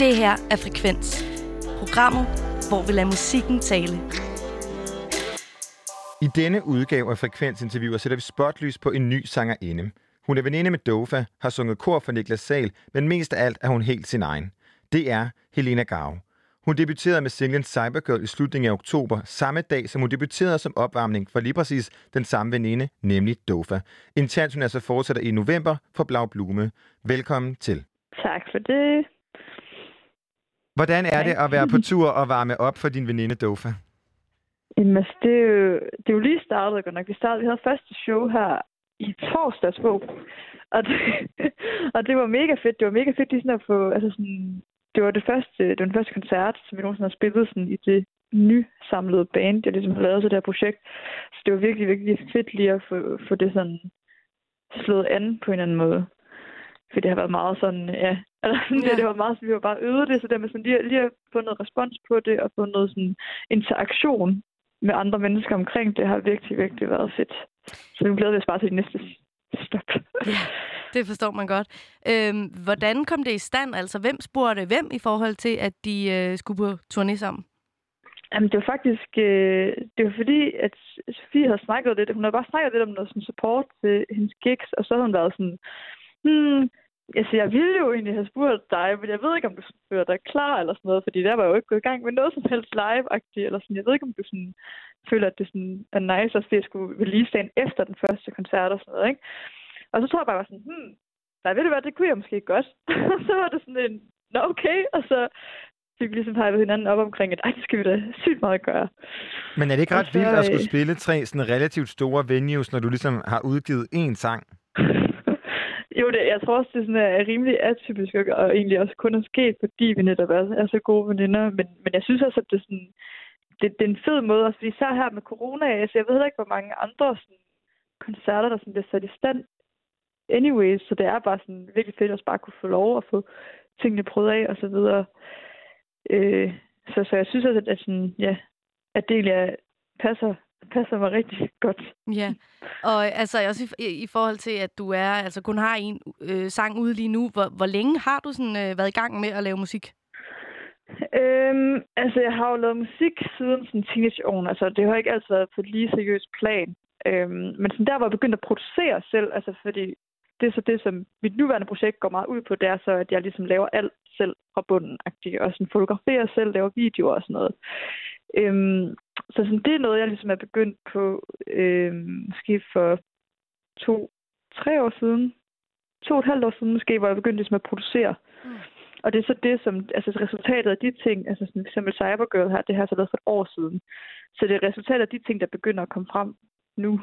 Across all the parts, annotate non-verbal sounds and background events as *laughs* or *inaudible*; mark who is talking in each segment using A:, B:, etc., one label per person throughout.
A: Det her er Frekvens. Programmet, hvor vi lader musikken tale.
B: I denne udgave af Frekvensinterviewer sætter vi spotlys på en ny sangerinde. Hun er veninde med Dofa, har sunget kor for Niklas Sal, men mest af alt er hun helt sin egen. Det er Helena Gau. Hun debuterede med singlen Cybergirl i slutningen af oktober, samme dag som hun debuterede som opvarmning for lige præcis den samme veninde, nemlig Dofa. En chance, hun altså fortsætter i november for Blau Blume. Velkommen til.
C: Tak for det.
B: Hvordan er det at være på tur og varme op for din veninde Dofa?
C: Jamen, altså, det, er jo, det er jo lige startet godt nok. Vi, startede, vi havde første show her i torsdags på. Og det, *laughs* og det var mega fedt. Det var mega fedt lige sådan at få... Altså sådan, det var det første, det var den første koncert, som vi nogensinde har spillet sådan i det nysamlede band, jeg ligesom har lavet til det her projekt. Så det var virkelig, virkelig fedt lige at få, få det sådan slået an på en eller anden måde. For det har været meget sådan, ja, *laughs* altså, ja. det, det var meget, vi har bare øvet det, så det med sådan lige, lige at få noget respons på det, og få noget sådan interaktion med andre mennesker omkring det, har virkelig, virkelig været fedt. Så nu glæder vi os bare til det næste stop.
A: Ja, det forstår man godt. Øhm, hvordan kom det i stand? Altså, hvem spurgte hvem i forhold til, at de øh, skulle på turné sammen?
C: Jamen, det var faktisk... Øh, det var fordi, at Sofie havde snakket lidt... Hun havde bare snakket lidt om noget sådan support til hendes gigs, og så havde hun været sådan... Hmm, altså, jeg ville jo egentlig have spurgt dig, men jeg ved ikke, om du føler dig klar eller sådan noget, fordi der var jo ikke gået i gang med noget som helst live-agtigt, eller sådan. Jeg ved ikke, om du sådan, føler, at det sådan er nice at se, at skulle release dagen efter den første koncert og sådan noget, ikke? Og så tror jeg bare, var sådan, hmm, nej, ved du hvad, det kunne jeg måske godt. *laughs* så var det sådan en, nå okay, og så fik vi ligesom hejlet hinanden op omkring, at ej, det skal vi da sygt meget gøre.
B: Men er det ikke ret så, vildt at skulle øh, spille tre sådan relativt store venues, når du ligesom har udgivet én sang?
C: Jo, det, jeg tror også, det er, sådan, er rimelig atypisk, og egentlig også kun er sket, fordi vi netop er, er så gode veninder. Men, men jeg synes også, at det er, sådan, det, det er en fed måde, også fordi især her med corona, altså jeg ved heller ikke, hvor mange andre sådan, koncerter, der sådan bliver sat i stand anyways, så det er bare sådan virkelig fedt at bare kunne få lov at få tingene prøvet af og så videre. Øh, så, så jeg synes også, at, at, sådan, ja, at det egentlig passer passer mig rigtig godt.
A: Ja, og altså også i, i forhold til, at du er altså kun har en øh, sang ude lige nu, hvor, hvor længe har du sådan øh, været i gang med at lave musik?
C: Øhm, altså, jeg har jo lavet musik siden sådan teenageårene. Altså, det har ikke altid været på et lige seriøst plan. Øhm, men sådan der, hvor jeg begyndte at producere selv, altså fordi det er så det, som mit nuværende projekt går meget ud på, det er så, at jeg ligesom laver alt selv fra bunden, og sådan fotograferer selv, laver videoer og sådan noget. Øhm, så sådan, det er noget, jeg ligesom er begyndt på, øhm, måske for to, tre år siden, to og et halvt år siden måske, hvor jeg begyndte ligesom at producere. Mm. Og det er så det, som, altså resultatet af de ting, altså sådan, for eksempel Cybergirl her, det har jeg så lavet for et år siden. Så det er resultatet af de ting, der begynder at komme frem nu.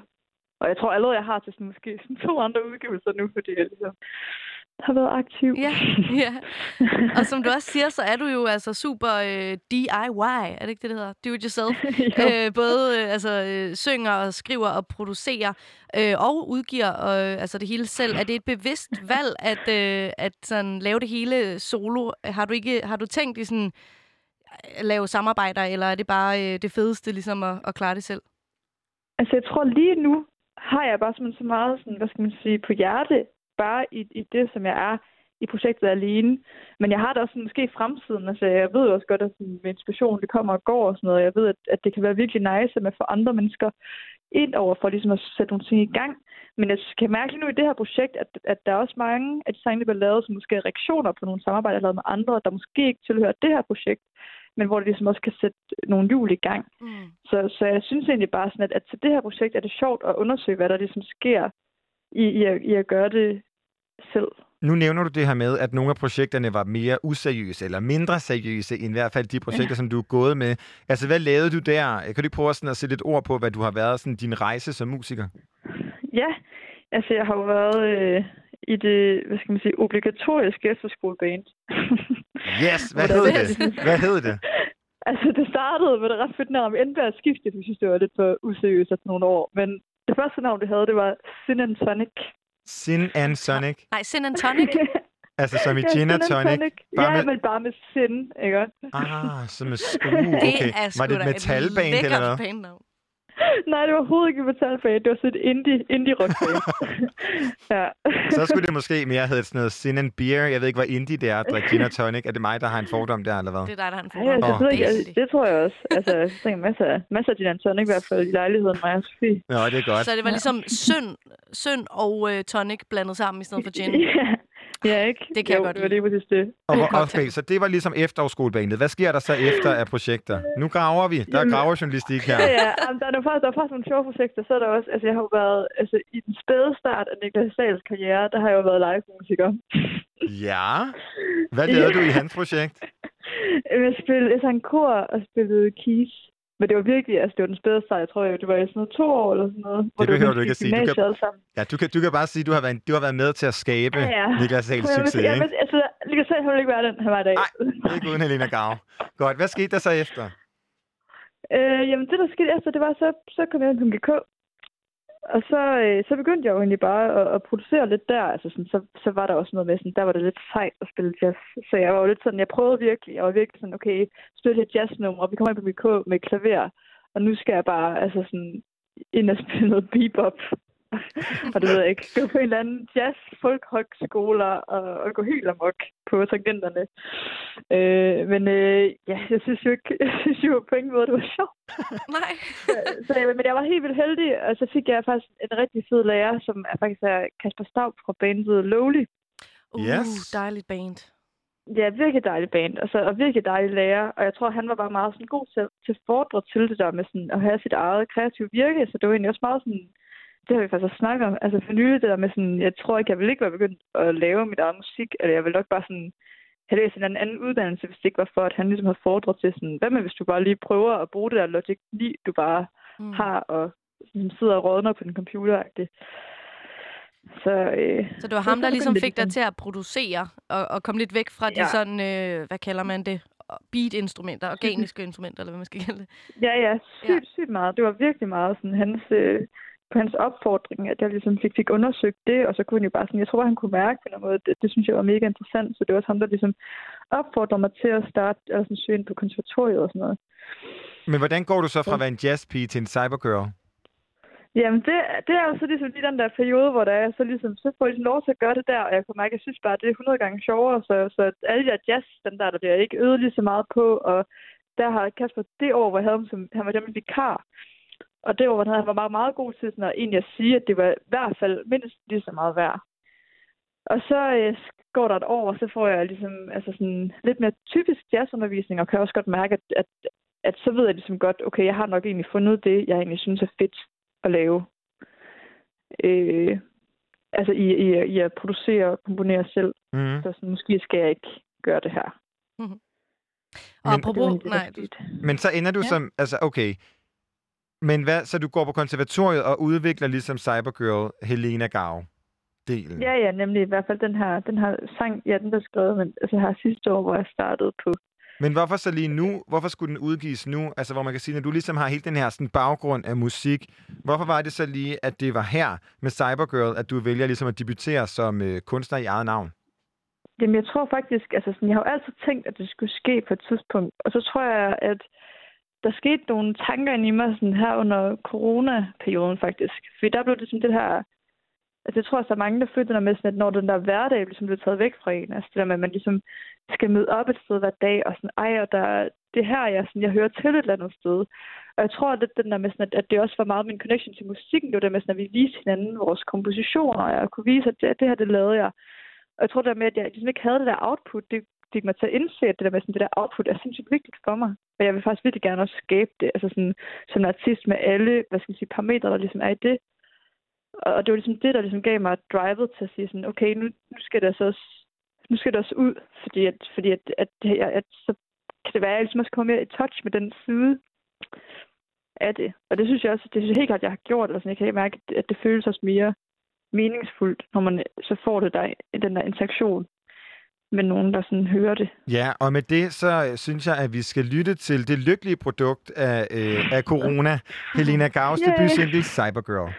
C: Og jeg tror allerede, jeg har til sådan, måske sådan *laughs* to andre udgivelser nu, fordi jeg ligesom har været aktiv.
A: Ja, *laughs* ja. Og som du også siger, så er du jo altså super øh, DIY, er det ikke det, det hedder? Do it yourself. *laughs* øh, både øh, altså, øh, synger og skriver og producerer øh, og udgiver øh, altså det hele selv. Er det et bevidst *laughs* valg at, øh, at sådan, lave det hele solo? Har du, ikke, har du tænkt i sådan at lave samarbejder, eller er det bare øh, det fedeste ligesom at, at klare det selv?
C: Altså jeg tror lige nu, har jeg bare så meget sådan, hvad skal man sige, på hjerte, bare i, i det, som jeg er i projektet alene. Men jeg har det også sådan, måske i fremtiden. Altså, jeg ved jo også godt, at sådan, med inspiration, det kommer og går og sådan noget. Jeg ved, at, at det kan være virkelig nice, at man får andre mennesker ind over for ligesom at sætte nogle ting i gang. Men jeg kan mærke lige nu i det her projekt, at, at der er også mange af de sange, der bliver lavet, som måske er reaktioner på nogle samarbejder, jeg har lavet med andre, der måske ikke tilhører det her projekt men hvor det ligesom også kan sætte nogle hjul i gang. Mm. Så, så jeg synes egentlig bare sådan, at, at til det her projekt er det sjovt at undersøge, hvad der ligesom sker i, i, at, i at gøre det selv.
B: Nu nævner du det her med, at nogle af projekterne var mere useriøse, eller mindre seriøse, end i hvert fald de projekter, ja. som du er gået med. Altså, hvad lavede du der? Kan du ikke prøve sådan at sætte et ord på, hvad du har været, sådan din rejse som musiker?
C: Ja, altså jeg har jo været øh, i det, hvad skal man sige, obligatoriske efterskoleband. *laughs*
B: Yes, hvad hed det? Hvad hed det? *laughs*
C: Altså, det startede med det ret fedt navn. Vi endte med at skifte, vi synes, det var lidt for useriøst efter nogle år. Men det første navn, det havde, det var Sin and Sonic.
B: Sin and Sonic?
A: Nej, Sin and Tonic. *laughs*
B: altså som i ja, gin and tonic? tonic.
C: Bare ja, med... men bare med sin, ikke
B: Ah, som med... Uh, okay. Det er
A: var
B: det et metalband eller hvad? *laughs*
C: Nej, det var overhovedet ikke et metalband. Det var sådan et indie, indie rock *laughs* ja.
B: Så skulle det måske mere hedde sådan noget Sin and Beer. Jeg ved ikke, hvad indie det er. *laughs* Drik gin og tonic. Er det mig, der har en fordom der, eller hvad?
A: Det er dig, der har en
C: Ej,
A: fordom.
C: altså,
B: Åh.
C: det, jeg, det tror jeg også. Altså, jeg tænker masser, af- masser af gin and tonic i hvert fald i lejligheden, mig og Sofie.
B: Nå, det er godt.
A: Så det var ligesom synd, synd og øh, tonic blandet sammen i stedet for gin.
C: Ja, ja ikke?
A: Det kan jeg
C: jo,
A: godt
C: det var lige præcis det.
B: Og, okay, så det var ligesom efterårsskolebanet. Hvad sker der så efter af projekter? Nu graver vi. Der er graverjournalistik her. *laughs*
C: Ja, ja. Jamen, der, er, faktisk, der er faktisk nogle sjove projekter. Så er der også, altså jeg har jo været, altså i den spæde start af Niklas Sals karriere, der har jeg jo været live-musiker.
B: Ja. Hvad lavede du i hans projekt? *laughs*
C: Jeg spillede, jeg sang kor og spillede keys. Men det var virkelig, altså det var den spæde start, jeg tror, det var i sådan noget to år eller sådan noget. hvor
B: behøver du ikke at sige. Du kan-. Ja, du kan, du kan bare sige, at du har været, du har været med til at skabe
C: Ja, ja.
B: Niklas
C: vil-
B: succes, ikke?
C: vil- Altså, Niklas han ville ikke være den, var i dag.
B: Nej, Ikke uden Helena Gav. Godt, hvad skete der så efter?
C: Øh, jamen, det der skete efter, det var, så, så kom jeg ind på MGK. Og så, øh, så begyndte jeg jo egentlig bare at, at producere lidt der. Altså, sådan, så, så var der også noget med, sådan, der var det lidt sejt at spille jazz. Så jeg var jo lidt sådan, jeg prøvede virkelig, jeg var virkelig sådan, okay, spille et jazznummer, og vi kommer ind på MGK med klaver. Og nu skal jeg bare, altså sådan, ind og spille noget bebop. *laughs* og det ved jeg ikke. Gå på en eller anden jazz folk skoler og, og gå helt amok på tangenterne. Øh, men øh, ja, jeg synes jo ikke, *laughs* jeg synes jo på ingen måde, det var sjovt. *laughs*
A: Nej.
C: så, jeg- men jeg var helt vildt heldig, og så fik jeg faktisk en rigtig fed lærer, som er faktisk er Kasper Staub fra bandet Lowly.
A: Uh,
B: Yes.
A: dejligt band.
C: Ja, virkelig dejlig band, og, så, og virkelig dejlig lærer. Og jeg tror, han var bare meget sådan god til, til at fordre til det der med sådan, at have sit eget kreative virke. Så det var egentlig også meget sådan, det har vi faktisk også snakket om, altså for nylig det der med sådan, jeg tror ikke, jeg ville ikke være begyndt at lave mit eget musik, eller jeg ville nok bare sådan have læst en eller anden uddannelse, hvis det ikke var for, at han ligesom havde fordret til sådan, hvad med hvis du bare lige prøver at bruge det der Logic 9, du bare
A: Mm.
C: har, og sådan sidder og rådner på den computer -agtigt. Så, øh,
A: Så det var ham, der ligesom fik dig til at producere og, og komme lidt væk fra de
C: Ja.
A: sådan, øh, hvad kalder man det, beat-instrumenter, organiske instrumenter, eller hvad man skal kalde det.
C: Ja, ja, sygt, ja. sygt meget. Det var virkelig meget sådan hans, øh, på hans opfordring, at jeg ligesom fik, fik undersøgt det, og så kunne han jo bare sådan, jeg tror, han kunne mærke på noget måde, det, det synes jeg var mega interessant, så det var også ham, der ligesom opfordrede mig til at starte, eller sådan søge ind på konservatoriet og sådan noget.
B: Men hvordan går du så fra at være en jazzpige til en cybergirl?
C: Jamen, det, det er jo så ligesom lige den der periode, hvor der er, så, ligesom, så får jeg ligesom lov til at gøre det der, og jeg kunne mærke, at jeg synes bare, at det er 100 gange sjovere, så, så alle de der jazzstandarder, det er ikke øvet lige så meget på, og der har Kasper det år, hvor jeg havde ham som, han var nemlig vikar, og det hvor han var meget, meget god til sådan at, egentlig at sige, at det var i hvert fald mindst lige så meget værd. Og så øh, går der et år, og så får jeg ligesom altså sådan lidt mere typisk jazzundervisning, og kan også godt mærke, at, at, at så ved jeg ligesom godt, okay, jeg har nok egentlig fundet det, jeg egentlig synes er fedt at lave. Øh, altså i, i, i at producere og komponere selv.
B: Mm.
C: Så sådan, måske skal jeg ikke gøre det her.
A: Og
B: Men-
A: apropos,
C: var
A: nej, du.
B: Men så ender du
A: Ja.
B: som, altså okay, men hvad, så du går på konservatoriet og udvikler ligesom Cybergirl Helena Gav delen.
C: Ja, ja, nemlig i hvert fald den her, den her sang, ja, den der skrevet, men altså her sidste år, hvor jeg startede på.
B: Men hvorfor så lige nu? Hvorfor skulle den udgives nu? Altså, hvor man kan sige, når du ligesom har hele den her sådan, baggrund af musik, hvorfor var det så lige, at det var her med Cybergirl, at du vælger ligesom at debutere som øh, kunstner i eget navn?
C: Jamen, jeg tror faktisk, altså sådan, jeg har jo altid tænkt, at det skulle ske på et tidspunkt. Og så tror jeg, at der skete nogle tanker ind i mig sådan her under coronaperioden faktisk. Fordi der blev det sådan det her... Altså, jeg tror at der mange, der følte det med sådan, at når den der hverdag ligesom blev taget væk fra en, altså det der med, at man ligesom skal møde op et sted hver dag, og sådan, ej, og der, det her, jeg, sådan, jeg hører til et eller andet sted. Og jeg tror, at det, den der med sådan, at, at det også var meget min connection til musikken, det var det med sådan, at vi viste hinanden vores kompositioner, og jeg kunne vise, at det, det her, det lavede jeg. Og jeg tror der med, at jeg ligesom ikke havde det der output, det fik mig til at indse, at det der med sådan, det der output er sindssygt vigtigt for mig. Og jeg vil faktisk virkelig gerne også skabe det, altså sådan, som en artist med alle, hvad skal jeg sige, parametre, der ligesom er i det. Og det var ligesom det, der ligesom gav mig drivet til at sige sådan, okay, nu, nu skal det altså også, nu skal det også ud, fordi at, fordi at, at, at, at, så kan det være, at jeg ligesom også kommer mere i touch med den side af det. Og det synes jeg også, det synes jeg helt klart, jeg har gjort. Altså, jeg kan mærke, at det føles også mere meningsfuldt, når man så får det der, den der interaktion med nogen, der sådan hører det.
B: Ja, og med det, så øh, synes jeg, at vi skal lytte til det lykkelige produkt af, øh, af corona, Helena Gavs
C: Yay.
B: debutsingle Cybergirl.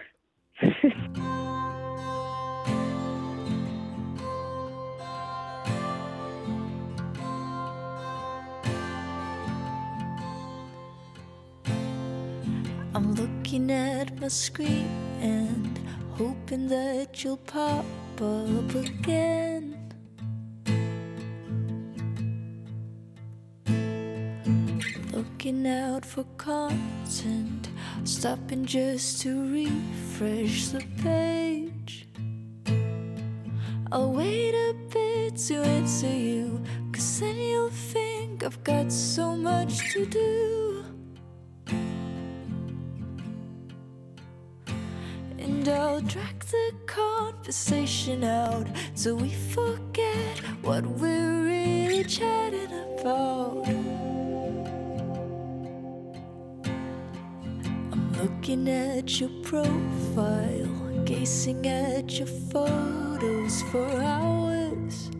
D: I'm looking at my screen and hoping that you'll pop up again. Looking out for content, stopping just to refresh the page. I'll wait a bit to answer you, cause then you'll think I've got so much to do. And I'll drag the conversation out so we forget what we're really chatting about. Looking at your profile, gazing at your photos for hours.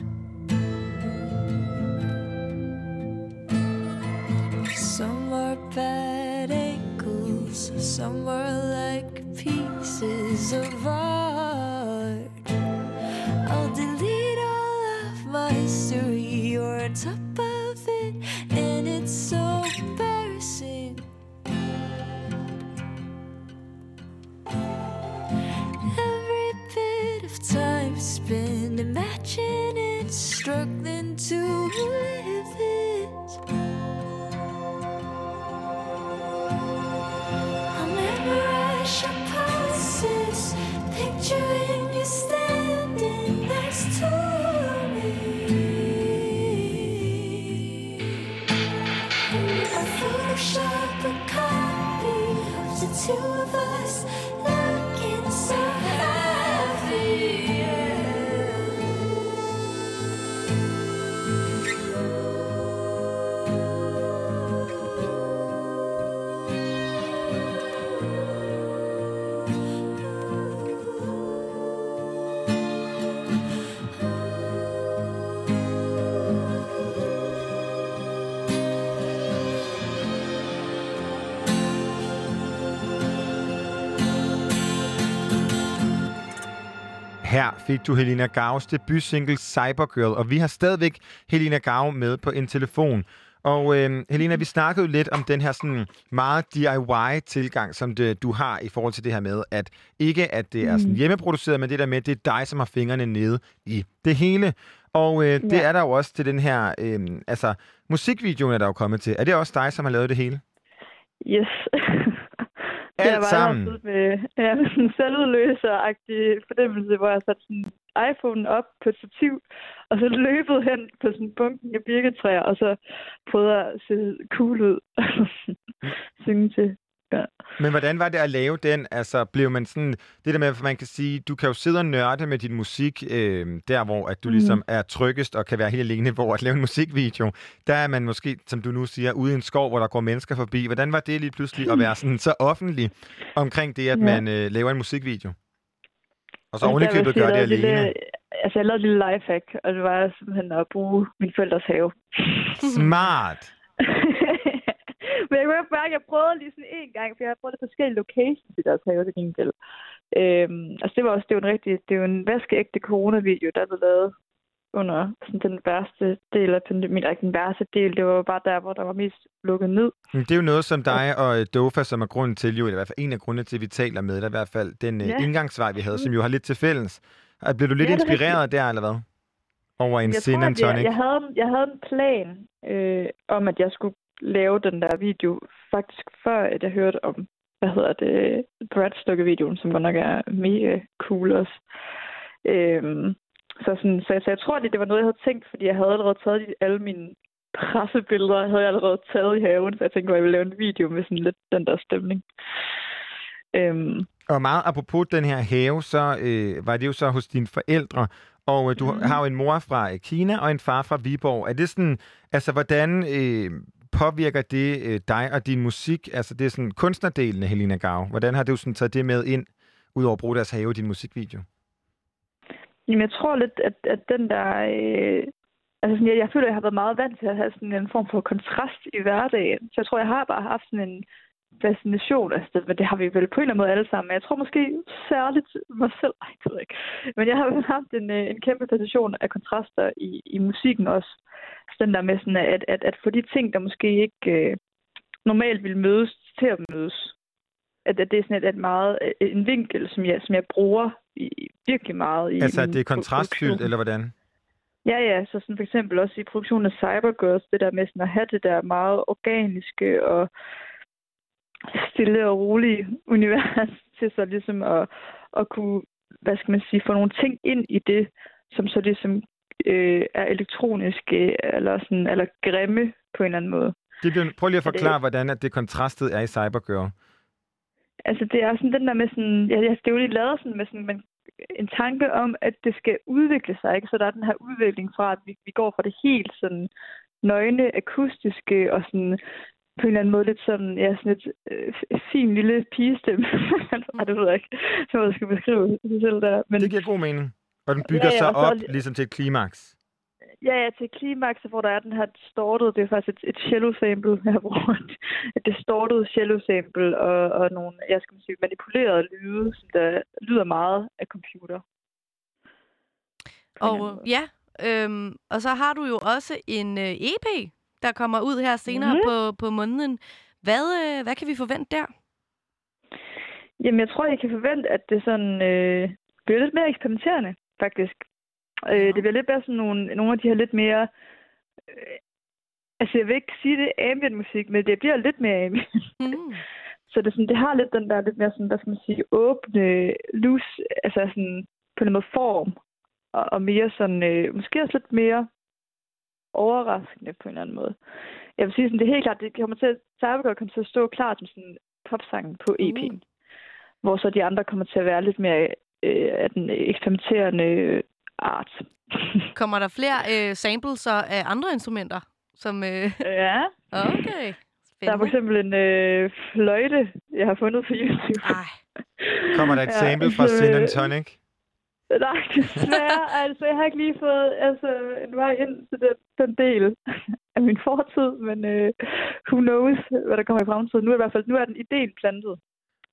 D: Some are bad angles, some are like pieces of art. Struggling to live it. I'll memorize your pulses, picturing you standing next to me. I'll Photoshop a copy of the two of us looking so happy.
B: Her fik du Helena Gaus debutsingle Cybergirl, og vi har stadigvæk Helena Gau med på en telefon. Og øh, Helena, vi snakkede jo lidt om den her sådan meget DIY-tilgang, som det, du har i forhold til det her med, at ikke at det er sådan hjemmeproduceret, men det der med, det er dig, som har fingrene nede i det hele. Og øh, det
C: Ja.
B: er der jo også til den her, øh, altså musikvideoen er der jo kommet til. Er det også dig, som har lavet det hele?
C: Yes. *laughs*
B: Alt
C: jeg var
B: sammen?
C: altid med, *laughs* ja, sådan en selvudløser-agtig fornemmelse, hvor jeg satte sådan iPhone op på et stativ, og så løbet hen på sådan bunken af birketræer, og så prøvede at se cool ud *laughs* og synge til. Ja.
B: Men hvordan var det at lave den? Altså, blev man sådan... Det der med, at man kan sige, du kan jo sidde og nørde med din musik, øh, der hvor at du mm. ligesom er tryggest og kan være helt alene, *laughs* hvor at lave en musikvideo, der er man måske, som du nu siger, ude i en skov, hvor der går mennesker forbi. Hvordan var det lige pludselig at være sådan så offentlig omkring det, at
C: Ja.
B: man øh, laver en musikvideo? Og så ovenikøbet
C: vil jeg
B: gør det alene.
C: Lille, altså, jeg lavede et lille lifehack, og det var simpelthen at bruge min forældres have.
B: Smart! *laughs*
C: Men jeg kunne mærke, at jeg prøvede lige sådan en gang, for jeg har prøvet forskellige locations i deres have til gengæld. Øhm, altså det var også det jo en rigtig, det jo en vaskeægte coronavideo, der blev lavet under sådan den værste del af pandemien. Ikke den værste del, det var jo bare der, hvor der var mest lukket ned.
B: Men Det er jo noget, som dig og øh, Dofa, som er grunden til, jo, eller i hvert fald en af grundene til, at vi taler med, er i hvert fald den øh,
C: Ja.
B: indgangsvej, vi havde, som jo har lidt til fælles. Blev du lidt
C: Ja, er
B: inspireret der, eller hvad? Over en
C: jeg
B: Sin
C: tror, jeg, jeg, havde, jeg havde en plan øh, om, at jeg skulle lave den der video, faktisk før at jeg hørte om, hvad hedder det, Brad videoen som godt nok er mega cool også. Øhm, så, sådan, så, jeg, så jeg tror, det, det var noget, jeg havde tænkt, fordi jeg havde allerede taget de, alle mine pressebilleder, havde jeg allerede taget i haven, så jeg tænkte, at jeg ville lave en video med sådan lidt den der stemning. Øhm,
B: Og meget apropos den her have, så øh, var det jo så hos dine forældre, og øh, du mm. har jo en mor fra øh, Kina og en far fra Viborg. Er det sådan, altså hvordan øh, påvirker det øh, dig og din musik? Altså det er sådan kunstnerdelen af Helena Gav. Hvordan har du sådan taget det med ind, udover at bruge deres have i din musikvideo?
C: Jamen, jeg tror lidt, at, at den der... Øh, altså, sådan, jeg, jeg føler, at jeg har været meget vant til at have sådan en form for kontrast i hverdagen. Så jeg tror, jeg har bare haft sådan en fascination af det, men det har vi vel på en eller anden måde alle sammen. Men jeg tror måske særligt mig selv. Ej, det ved jeg ikke. Men jeg har vel haft en, øh, en kæmpe fascination af kontraster i, i musikken også. Så den der med sådan, at, at, at få de ting, der måske ikke øh, normalt ville mødes, til at mødes. at, at det er sådan et, et meget, øh, en vinkel, som jeg, som jeg bruger i, virkelig meget. I
B: Altså, at det er kontrastfyldt, eller hvordan?
C: Ja, ja, så sådan for eksempel også i produktionen af Cybergirls, det der med sådan at have det der meget organiske og stille og rolige univers *laughs* til så ligesom at, at kunne, hvad skal man sige, få nogle ting ind i det, som så ligesom øh, er elektroniske eller, sådan, eller grimme på en eller anden måde.
B: Det bliver, prøv lige at
C: Så det-
B: forklare, hvordan at det kontrastet er i Cybergirl.
C: Altså, det er sådan den der med sådan... Ja, det er jo lige lavet sådan med sådan, men en tanke om, at det skal udvikle sig, ikke? Så der er den her udvikling fra, at vi, vi går fra det helt sådan nøgne, akustiske og sådan på en eller anden måde lidt sådan, ja, sådan et øh, fin lille pigestemme. *laughs* Ej, det ved jeg ikke, så jeg skal beskrive det selv der. Men
B: Det giver god mening. Og den bygger
C: Ja, ja,
B: sig
C: og så-
B: op ligesom til et klimaks.
C: ja, ja, til klimaks, hvor der er den her distorted, det er faktisk et, et cello sample, *laughs* jeg har brugt. Et distorted cello sample og, og nogle, jeg skal sige, manipulerede lyde, som der lyder meget af computer.
A: Og ja, øhm, og så har du jo også en øh, EP, der kommer ud her senere
C: Mhm.
A: på, på måneden. Hvad, øh, hvad kan vi forvente der?
C: Jamen, jeg tror, jeg kan forvente, at det sådan øh, bliver lidt mere eksperimenterende, faktisk.
A: Ja.
C: Øh, det bliver lidt mere sådan nogle, nogle af de her lidt mere... Øh, altså, jeg vil ikke sige det ambient musik, men det bliver lidt mere ambient.
A: Hmm. *laughs*
C: Så det, sådan, det har lidt den der lidt mere sådan, hvad skal man sige, åbne, loose, altså sådan på en måde form. Og, og mere sådan, øh, måske også lidt mere overraskende på en eller anden måde. Jeg vil sige sådan, det er helt klart, det kommer til at, Cybergirl kommer til at stå klar som sådan popsangen på EP'en.
A: Uh.
C: Hvor så de andre kommer til at være lidt mere øh, af den eksperimenterende øh, art. *laughs*
A: Kommer der flere øh, samples af andre instrumenter? Som, øh,
C: ja,
A: okay,
C: der er for
A: spændende.
C: eksempel en øh, fløjte, jeg har fundet på YouTube.
A: Ej, *laughs*
B: Kommer der et
C: Ja,
B: sample fra Sin and
C: øh,
B: Tonic?
C: Nej, desværre. altså, jeg har ikke lige fået altså, en vej ind til den, den del af min fortid, men øh, who knows, hvad der kommer i fremtiden. Nu er, i hvert fald, nu er den ideen plantet.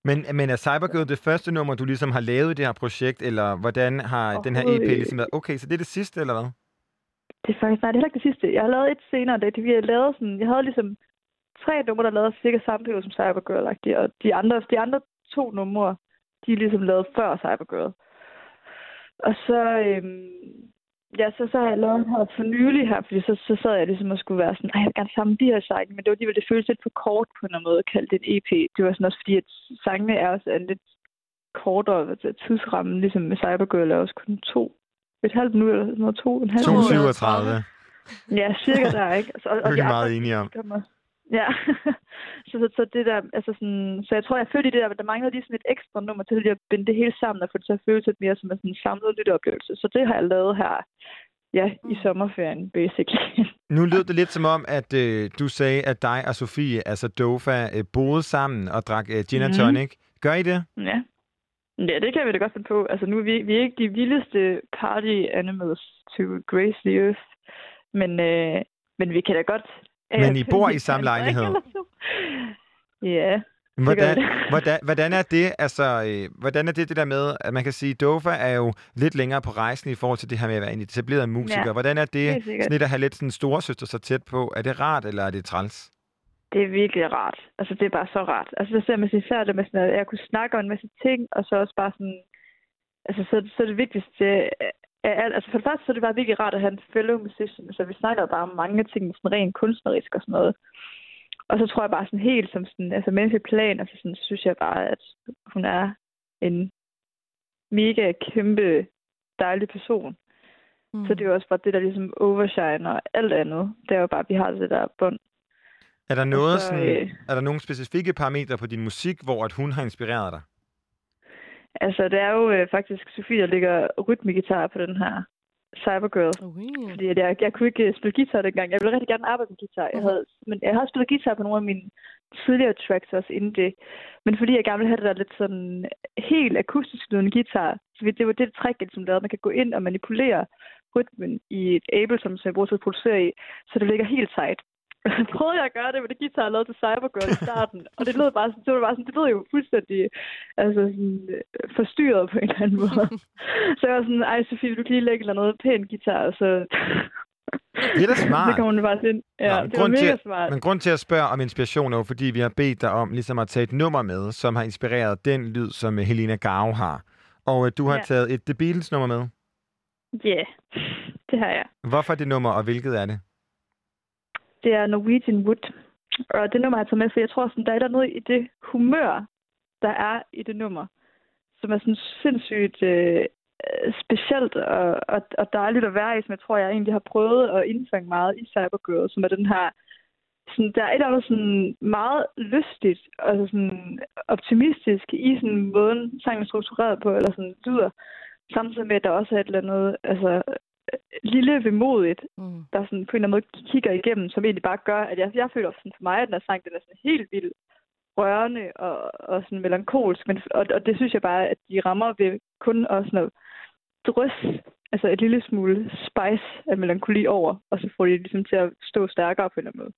B: Men, men er Cybergirl det første nummer, du ligesom har lavet i det her projekt, eller hvordan har den her EP ligesom været? Okay, så det er det sidste, eller hvad?
C: Det er faktisk, nej, det er ikke det sidste. Jeg har lavet et senere, det, vi har lavet sådan, jeg havde ligesom tre numre, der lavede cirka periode som Cybergirl, og de andre, de andre to numre, de er ligesom lavet før Cybergirl. Og så, øhm, ja, så, så har jeg lavet her for nylig her, fordi så, så sad jeg ligesom og skulle være sådan, "Ej, jeg vil gerne samle de her sange, men det var alligevel, det føltes lidt for kort på en måde at kalde det en EP. Det var sådan også fordi, at sangene er også en lidt kortere altså, tidsramme, ligesom med Cybergirl er også kun to, et halvt minut eller sådan noget, to, en halv minut.
B: 237.
C: Ja, cirka der, ikke? Altså, og,
B: Det er vi meget enige om.
C: kommer. Ja, *laughs* så, så, så, det der, altså sådan, så jeg tror, jeg følte i det der, at der manglede lige sådan et ekstra nummer til lige at binde det hele sammen og få det til at føles lidt mere som en sådan samlet lytteoplevelse. Så det har jeg lavet her, ja, i sommerferien, basically. *laughs*
B: Nu lød det lidt som om, at øh, du sagde, at dig og Sofie, altså Dofa, øh, boede sammen og drak øh, gin and
C: Mhm.
B: tonic. Gør I det?
C: ja. Ja, det kan vi da godt finde på. Altså, nu er vi, vi er ikke de vildeste party animals to grace the earth, men, øh, men vi kan da godt...
B: Men I
C: øh,
B: bor i samme lejlighed? *laughs*
C: Ja,
B: Hvordan, *laughs* hvordan, hvordan er det, altså, øh, hvordan er det, det der med, at man kan sige, Dofa er jo lidt længere på rejsen i forhold til det her med at være en etableret musiker.
C: Ja,
B: hvordan er det, sådan lidt at have lidt sådan storesøster så tæt på? Er det rart, eller er det træls?
C: Det er virkelig rart. Altså, det er bare så rart. Altså, så ser man sig især det med sådan, at jeg kunne snakke om en masse ting, og så også bare sådan... Altså, så, så er det vigtigste. Altså, for det første, så er det bare virkelig rart at have en fellow musician. Så vi snakker bare om mange ting, sådan rent kunstnerisk og sådan noget. Og så tror jeg bare sådan helt som sådan, altså menneskelig plan, altså sådan, så synes jeg bare, at hun er en mega kæmpe dejlig person.
A: Mm.
C: Så det er jo også bare det, der ligesom overshine og alt andet. Det er jo bare, at vi har det der bånd.
B: Er der, noget
C: så,
B: sådan,
C: øh,
B: er der nogle specifikke parametre på din musik, hvor at hun har inspireret dig?
C: Altså, det er jo øh, faktisk Sofie, der ligger rytmegitar på den her Cybergirl.
A: Uh.
C: Fordi at jeg, jeg kunne ikke øh, spille guitar dengang. Jeg ville rigtig gerne arbejde med guitar. Jeg
A: Mhm.
C: havde, men jeg havde spillet guitar på nogle af mine tidligere tracks også inden det. Men fordi jeg gerne ville have det der lidt sådan helt akustisk lydende guitar, så det var det trick, jeg ligesom lavede. Man kan gå ind og manipulere rytmen i et Ableton, som jeg bruger til at producere i, så det ligger helt tight. *laughs* Prøvede jeg at gøre det med det guitar, jeg lavede til Cybergirl i starten. og det lød bare sådan, det var bare sådan, det lød jo fuldstændig altså sådan, øh, forstyrret på en eller anden måde. *laughs* så jeg var sådan, ej Sofie, vil du lige lægge eller noget pænt guitar, og så...
B: Det er da *laughs* smart.
C: det kommer man bare ind. Ja,
B: Nå,
C: det var
B: grund
C: mega
B: til,
C: smart.
B: Men grund til at spørge om inspiration er jo, fordi vi har bedt dig om ligesom at tage et nummer med, som har inspireret den lyd, som øh, Helena Gao har. Og øh, du har
C: Ja.
B: taget et The Beatles-nummer med.
C: Ja, yeah, det har jeg.
B: Hvorfor det nummer, og hvilket er det?
C: Det er Norwegian Wood. Og det nummer jeg tager med, for jeg tror, sådan, der er der noget i det humør, der er i det nummer, som er sådan sindssygt øh, specielt og, og, og dejligt at være i, som jeg tror, jeg egentlig har prøvet at indfange meget i Cybergirl, som er den her sådan, der er et eller andet sådan meget lystigt og altså sådan optimistisk i sådan måden, sangen er struktureret på, eller sådan lyder, samtidig med, at der også er et eller andet altså, lille vemodigt,
A: Mm.
C: der sådan på en eller anden måde kigger igennem, som egentlig bare gør, at jeg, jeg føler sådan for mig, at den her sang, den er sådan helt vildt rørende og, og sådan melankolsk, men, og, og det synes jeg bare, at de rammer ved kun at sådan at drys, altså et lille smule spice af melankoli over, og så får de ligesom til at stå stærkere på en eller anden måde.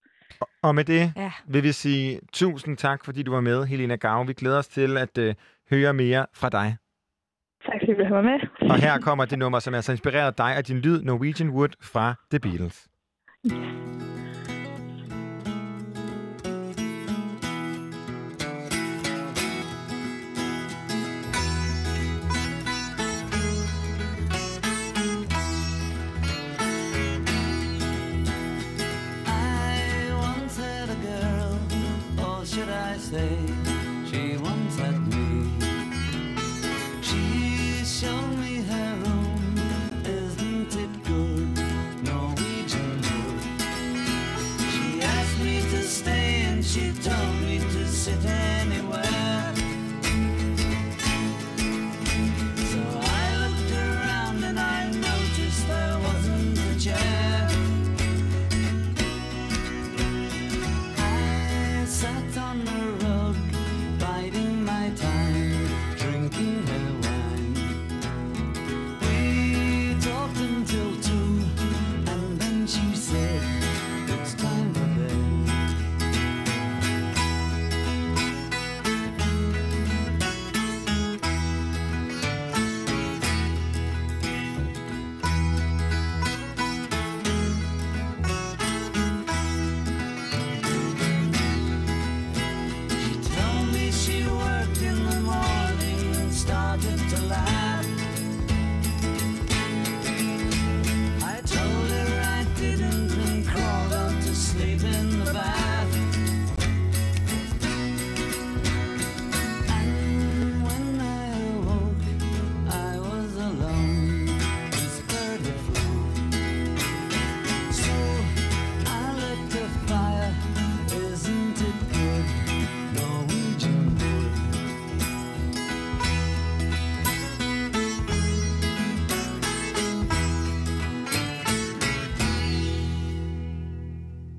B: Og med det
A: Ja.
B: vil vi sige tusind tak, fordi du var med, Helena Gao. Vi glæder os til at øh, høre mere fra dig.
C: Tak fordi du have mig med.
B: Og her kommer det nummer, som er så inspireret dig og din lyd, Norwegian Wood fra The Beatles.
E: I once had a girl, or should I say,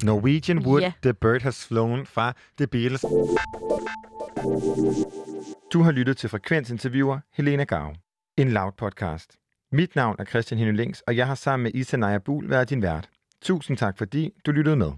B: Norwegian Wood,
A: Ja.
B: The Bird Has Flown fra The Beatles. Du har lyttet til Frekvensinterviewer Helena Gau. En loud podcast. Mit navn er Christian Henning Links, og jeg har sammen med Isa Naja Buhl været din vært. Tusind tak, fordi du lyttede med.